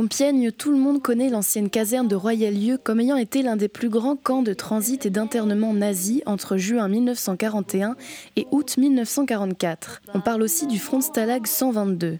Compiègne, tout le monde connaît l'ancienne caserne de Royal-Lieu comme ayant été l'un des plus grands camps de transit et d'internement nazis entre juin 1941 et août 1944. On parle aussi du front Stalag 122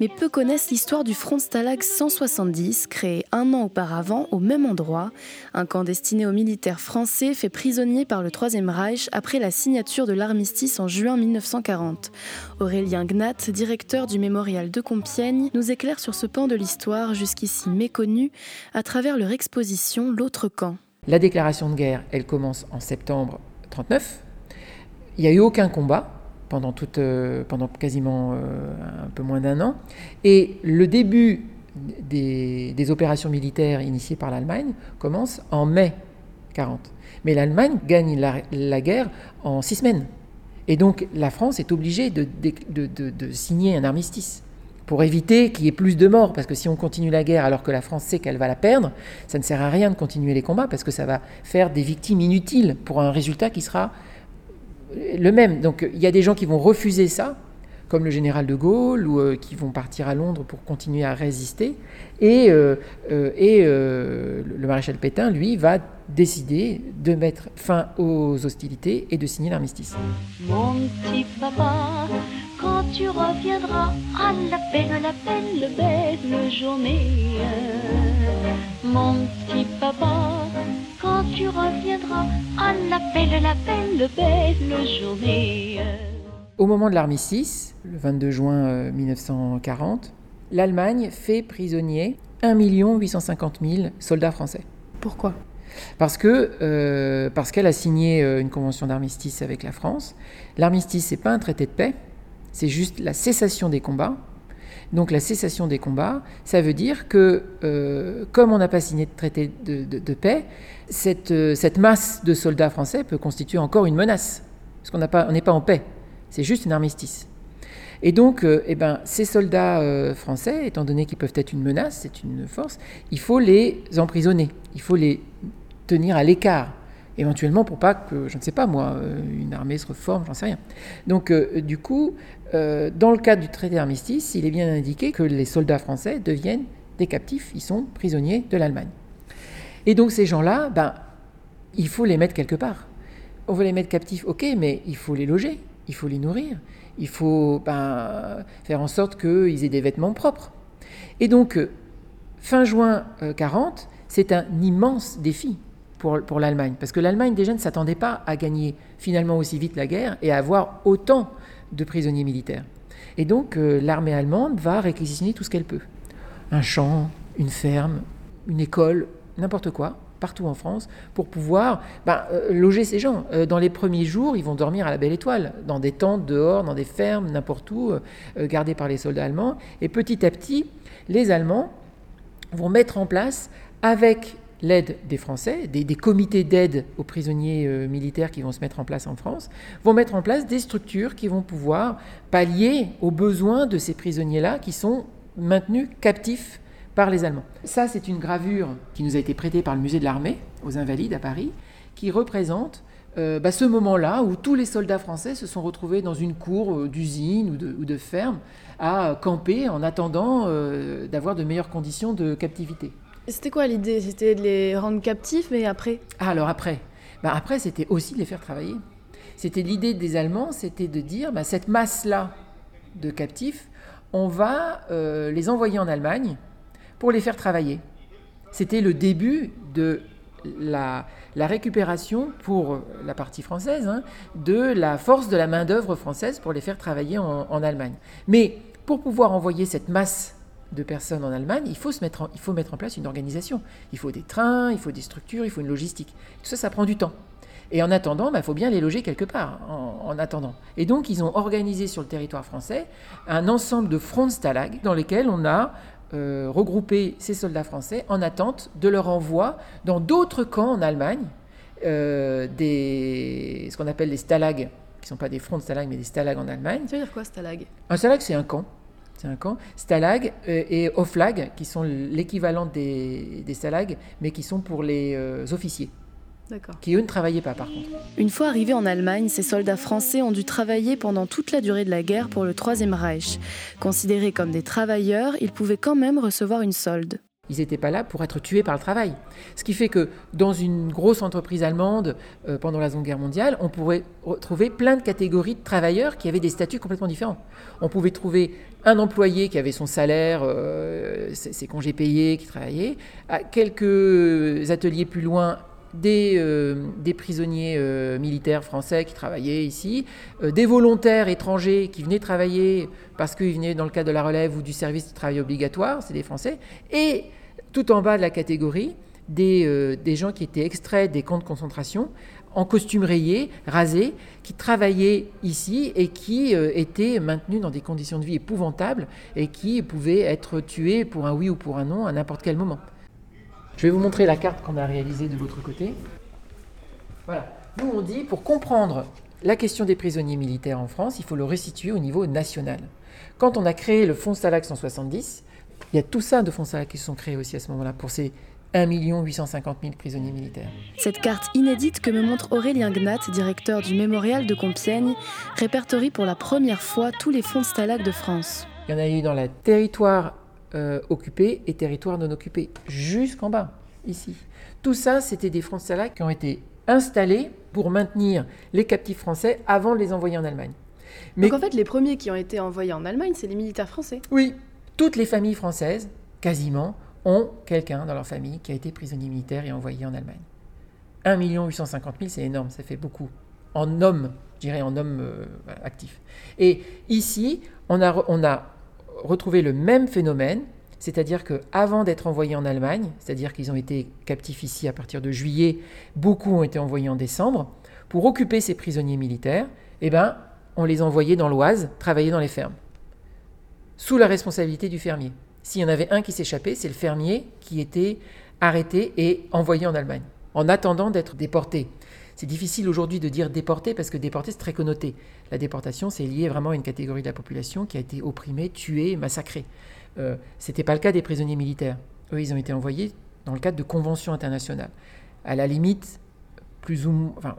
mais peu connaissent l'histoire du front Stalag 170, créé un an auparavant au même endroit, un camp destiné aux militaires français fait prisonniers par le Troisième Reich après la signature de l'armistice en juin 1940. Aurélien Gnat, directeur du mémorial de Compiègne, nous éclaire sur ce pan de l'histoire jusqu'ici méconnu à travers leur exposition L'autre camp. La déclaration de guerre, elle commence en septembre 1939. Il n'y a eu aucun combat, pendant, euh, pendant quasiment euh, un peu moins d'un an. Et le début des, opérations militaires initiées par l'Allemagne commence en mai 40. Mais l'Allemagne gagne la, guerre en six semaines. Et donc la France est obligée de, de signer un armistice pour éviter qu'il y ait plus de morts, parce que si on continue la guerre alors que la France sait qu'elle va la perdre, ça ne sert à rien de continuer les combats, parce que ça va faire des victimes inutiles pour un résultat qui sera le même. Donc il y a des gens qui vont refuser ça, comme le général de Gaulle, ou euh, qui vont partir à Londres pour continuer à résister. Et, euh, euh, le maréchal Pétain, lui, va décider de mettre fin aux hostilités et de signer l'armistice. Mon petit papa, quand tu reviendras, à la peine, la peine, belle journée. Mon petit belle, journée. Au moment de l'armistice, le 22 juin 1940, euh, l'Allemagne fait prisonnier 1 850 000 soldats français. Pourquoi? Parce que euh, parce qu'elle a signé euh, une convention d'armistice avec la France. L'armistice, c'est pas un traité de paix, c'est juste la cessation des combats. Donc la cessation des combats, ça veut dire que comme on n'a pas signé de traité de, paix, cette, cette, masse de soldats français peut constituer encore une menace, parce qu'on n'est pas en paix. C'est juste un armistice. Et donc, euh, eh ben, ces soldats euh, français, étant donné qu'ils peuvent être une menace, c'est une force, il faut les emprisonner, il faut les tenir à l'écart, éventuellement pour pas que, je ne sais pas moi, euh, une armée se reforme, j'en sais rien. Donc, du coup, dans le cadre du traité d'armistice, il est bien indiqué que les soldats français deviennent des captifs, ils sont prisonniers de l'Allemagne. Et donc, ces gens-là, ben, il faut les mettre quelque part. On veut les mettre captifs, ok, mais il faut les loger il faut les nourrir, il faut ben, faire en sorte qu'ils aient des vêtements propres. Et donc, euh, fin juin 40, euh, c'est un immense défi pour, pour l'Allemagne, parce que l'Allemagne déjà ne s'attendait pas à gagner finalement aussi vite la guerre et à avoir autant de prisonniers militaires. Et donc, euh, l'armée allemande va réquisitionner tout ce qu'elle peut. Un champ, une ferme, une école, n'importe quoi, partout en France pour pouvoir ben, euh, loger ces gens. Euh, dans les premiers jours, ils vont dormir à la belle étoile, dans des tentes, dehors, dans des fermes, n'importe où, gardés par les soldats allemands. Et petit à petit, les Allemands vont mettre en place, avec l'aide des Français, des, comités d'aide aux prisonniers militaires qui vont se mettre en place en France, vont mettre en place des structures qui vont pouvoir pallier aux besoins de ces prisonniers-là qui sont maintenus captifs par les Allemands. Ça, c'est une gravure qui nous a été prêtée par le musée de l'armée aux Invalides à Paris, qui représente euh, bah, ce moment-là où tous les soldats français se sont retrouvés dans une cour euh, d'usine ou de, ferme à camper en attendant euh, d'avoir de meilleures conditions de captivité. C'était quoi l'idée? C'était de les rendre captifs, mais après? Ah, Alors après? Bah, Après, c'était aussi de les faire travailler. C'était l'idée des Allemands, c'était de dire, bah, cette masse-là de captifs, on va les envoyer en Allemagne pour les faire travailler. C'était le début de la, récupération pour la partie française hein, de la force de la main-d'œuvre française pour les faire travailler en, Allemagne. Mais pour pouvoir envoyer cette masse de personnes en Allemagne, il faut, se mettre en, il faut mettre en place une organisation. Il faut des trains, il faut des structures, il faut une logistique. Tout ça, ça prend du temps. Et en attendant, il bah, faut bien les loger quelque part, en, attendant. Et donc, ils ont organisé sur le territoire français un ensemble de fronts stalag dans lesquels on a euh, regrouper ces soldats français en attente de leur envoi dans d'autres camps en Allemagne, euh, des, ce qu'on appelle les stalags, qui ne sont pas des fronts de stalag, mais des stalags en Allemagne. Ça veut dire quoi, stalag? Un stalag, c'est un camp. C'est un camp. Stalag euh, et Oflag, qui sont l'équivalent des, des stalags, mais qui sont pour les officiers. qui eux ne travaillaient pas par contre. Une fois arrivés en Allemagne, ces soldats français ont dû travailler pendant toute la durée de la guerre pour le Troisième Reich. Considérés comme des travailleurs, ils pouvaient quand même recevoir une solde. Ils n'étaient pas là pour être tués par le travail. Ce qui fait que dans une grosse entreprise allemande, euh, pendant la Seconde Guerre mondiale, on pourrait retrouver plein de catégories de travailleurs qui avaient des statuts complètement différents. On pouvait trouver un employé qui avait son salaire, euh, ses, congés payés, qui travaillait. À quelques ateliers plus loin, des, euh, des prisonniers militaires français qui travaillaient ici, des volontaires étrangers qui venaient travailler parce qu'ils venaient dans le cadre de la relève ou du service de travail obligatoire, c'est des Français, et tout en bas de la catégorie, euh, des, gens qui étaient extraits des camps de concentration en costume rayé, rasé, qui travaillaient ici et qui euh, étaient maintenus dans des conditions de vie épouvantables et qui pouvaient être tués pour un oui ou pour un non à n'importe quel moment. Je vais vous montrer la carte qu'on a réalisée de l'autre côté. Voilà. Nous, on dit, pour comprendre la question des prisonniers militaires en France, il faut le restituer au niveau national. Quand on a créé le Fonds Stalag 170, il y a tout ça de fonds qui se sont créés aussi à ce moment-là pour ces 1 850 000 prisonniers militaires. Cette carte inédite que me montre Aurélien Gnat, directeur du mémorial de Compiègne, répertorie pour la première fois tous les fonds Stalag de France. Il y en a eu dans le territoire euh, occupé et territoire non occupé, jusqu'en bas, ici. Tout ça, c'était des fonds Stalag qui ont été installés pour maintenir les captifs français avant de les envoyer en Allemagne. Mais... Donc en fait, les premiers qui ont été envoyés en Allemagne, c'est les militaires français Oui, toutes les familles françaises, quasiment, ont quelqu'un dans leur famille qui a été prisonnier militaire et envoyé en Allemagne. 1 850 000, c'est énorme, ça fait beaucoup. En hommes, je dirais en hommes euh, actifs. Et ici, on a, on a retrouvé le même phénomène, c'est-à-dire qu'avant d'être envoyés en Allemagne, c'est-à-dire qu'ils ont été captifs ici à partir de juillet, beaucoup ont été envoyés en décembre, pour occuper ces prisonniers militaires, eh ben, on les envoyait dans l'Oise travailler dans les fermes sous la responsabilité du fermier. S'il y en avait un qui s'échappait, c'est le fermier qui était arrêté et envoyé en Allemagne, en attendant d'être déporté. C'est difficile aujourd'hui de dire déporté parce que déporté, c'est très connoté. La déportation, c'est lié vraiment à une catégorie de la population qui a été opprimée, tuée, massacrée. Euh, Ce n'était pas le cas des prisonniers militaires. Eux, ils ont été envoyés dans le cadre de conventions internationales. À la limite, plus ou moins enfin,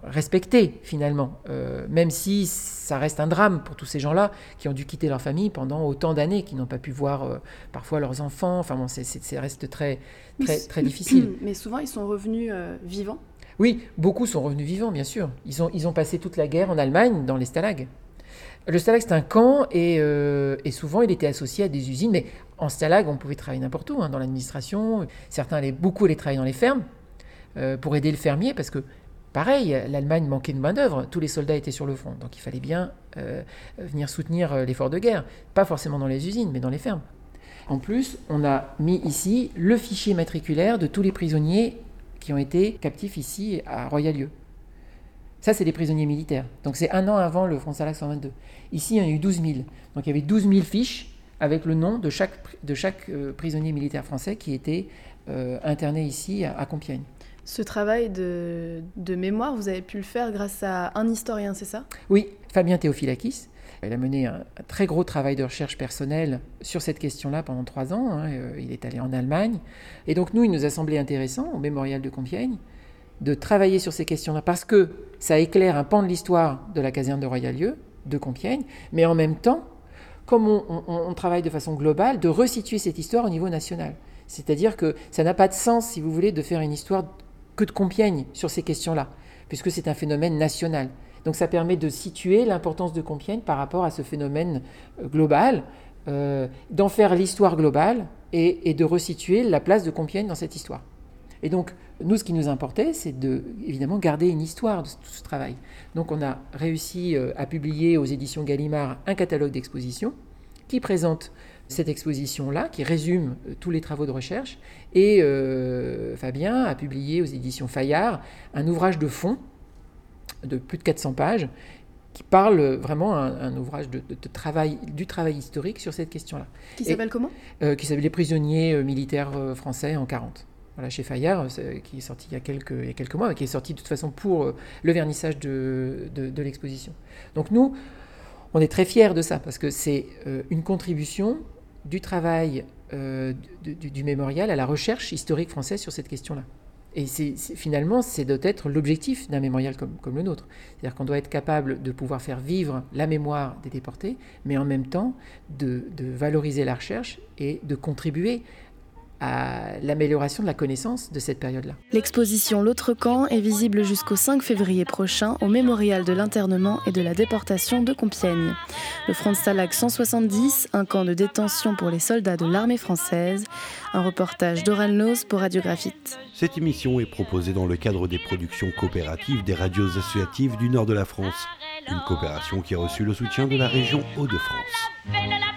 finalement, euh, même si ça reste un drame pour tous ces gens-là qui ont dû quitter leur famille pendant autant d'années, qui n'ont pas pu voir euh, parfois leurs enfants. Enfin bon, ça reste très, très, très difficile. Mais souvent, ils sont revenus euh, vivants Oui, beaucoup sont revenus vivants, bien sûr. Ils ont, ils ont passé toute la guerre en Allemagne dans les stalags. Le stalag, c'est un camp et, et, souvent il était associé à des usines. Mais en stalag, on pouvait travailler n'importe où, hein, dans l'administration. Certains allaient beaucoup aller travailler dans les fermes pour aider le fermier parce que Pareil, l'Allemagne manquait de main-d'œuvre, tous les soldats étaient sur le front, donc il fallait bien euh, venir soutenir euh, l'effort de guerre, pas forcément dans les usines, mais dans les fermes. En plus, on a mis ici le fichier matriculaire de tous les prisonniers qui ont été captifs ici à Royal-Lieu. Ça, c'est des prisonniers militaires. Donc c'est un an avant le Front Salac 122. Ici, il y en a eu 12 000. Donc il y avait 12 000 fiches avec le nom de chaque, de chaque euh, prisonnier militaire français qui était interné ici à Compiègne. Ce travail de, mémoire, vous avez pu le faire grâce à un historien, c'est ça? Oui, Fabien Théophilakis. Il a mené un, très gros travail de recherche personnelle sur cette question-là pendant trois ans. Hein, euh, il est allé en Allemagne. Et donc nous, il nous a semblé intéressant, au mémorial de Compiègne, de travailler sur ces questions-là parce que ça éclaire un pan de l'histoire de la caserne de Royal-Lieu, de Compiègne, mais en même temps, comme on, travaille de façon globale, de resituer cette histoire au niveau national. C'est-à-dire que ça n'a pas de sens, si vous voulez, de faire une histoire que de Compiègne sur ces questions-là, puisque c'est un phénomène national. Donc ça permet de situer l'importance de Compiègne par rapport à ce phénomène euh, global, euh, d'en faire l'histoire globale et, de resituer la place de Compiègne dans cette histoire. Et donc, nous, ce qui nous importait, c'est de, évidemment, garder une histoire de tout ce travail. Donc, on a réussi euh, à publier aux éditions Gallimard un catalogue d'expositions qui présente cette exposition-là, qui résume euh, tous les travaux de recherche. Et euh, Fabien a publié aux éditions Fayard un ouvrage de fond de plus de 400 pages qui parle vraiment un, ouvrage de, travail, du travail historique sur cette question-là. Qui s'appelle comment? euh, Qui s'appelle Les prisonniers militaires français en 40. Voilà, chez Fayard, qui est sorti il y, a quelques, il y a quelques mois, mais qui est sorti de toute façon pour le vernissage de, de l'exposition. Donc nous, on est très fiers de ça, parce que c'est une contribution du travail euh, du, mémorial à la recherche historique française sur cette question-là. Et finalement, c'est doit être l'objectif d'un mémorial comme, le nôtre. C'est-à-dire qu'on doit être capable de pouvoir faire vivre la mémoire des déportés, mais en même temps de valoriser la recherche et de contribuer à l'amélioration de la connaissance de cette période-là. L'exposition L'autre camp est visible jusqu'au 5 février prochain au mémorial de l'internement et de la déportation de Compiègne. Le front de Stalag 170, un camp de détention pour les soldats de l'armée française. Un reportage d'Oran Loz pour Radiographite. Cette émission est proposée dans le cadre des productions coopératives des radios associatives du nord de la France. Une coopération qui a reçu le soutien de la région Hauts-de-France.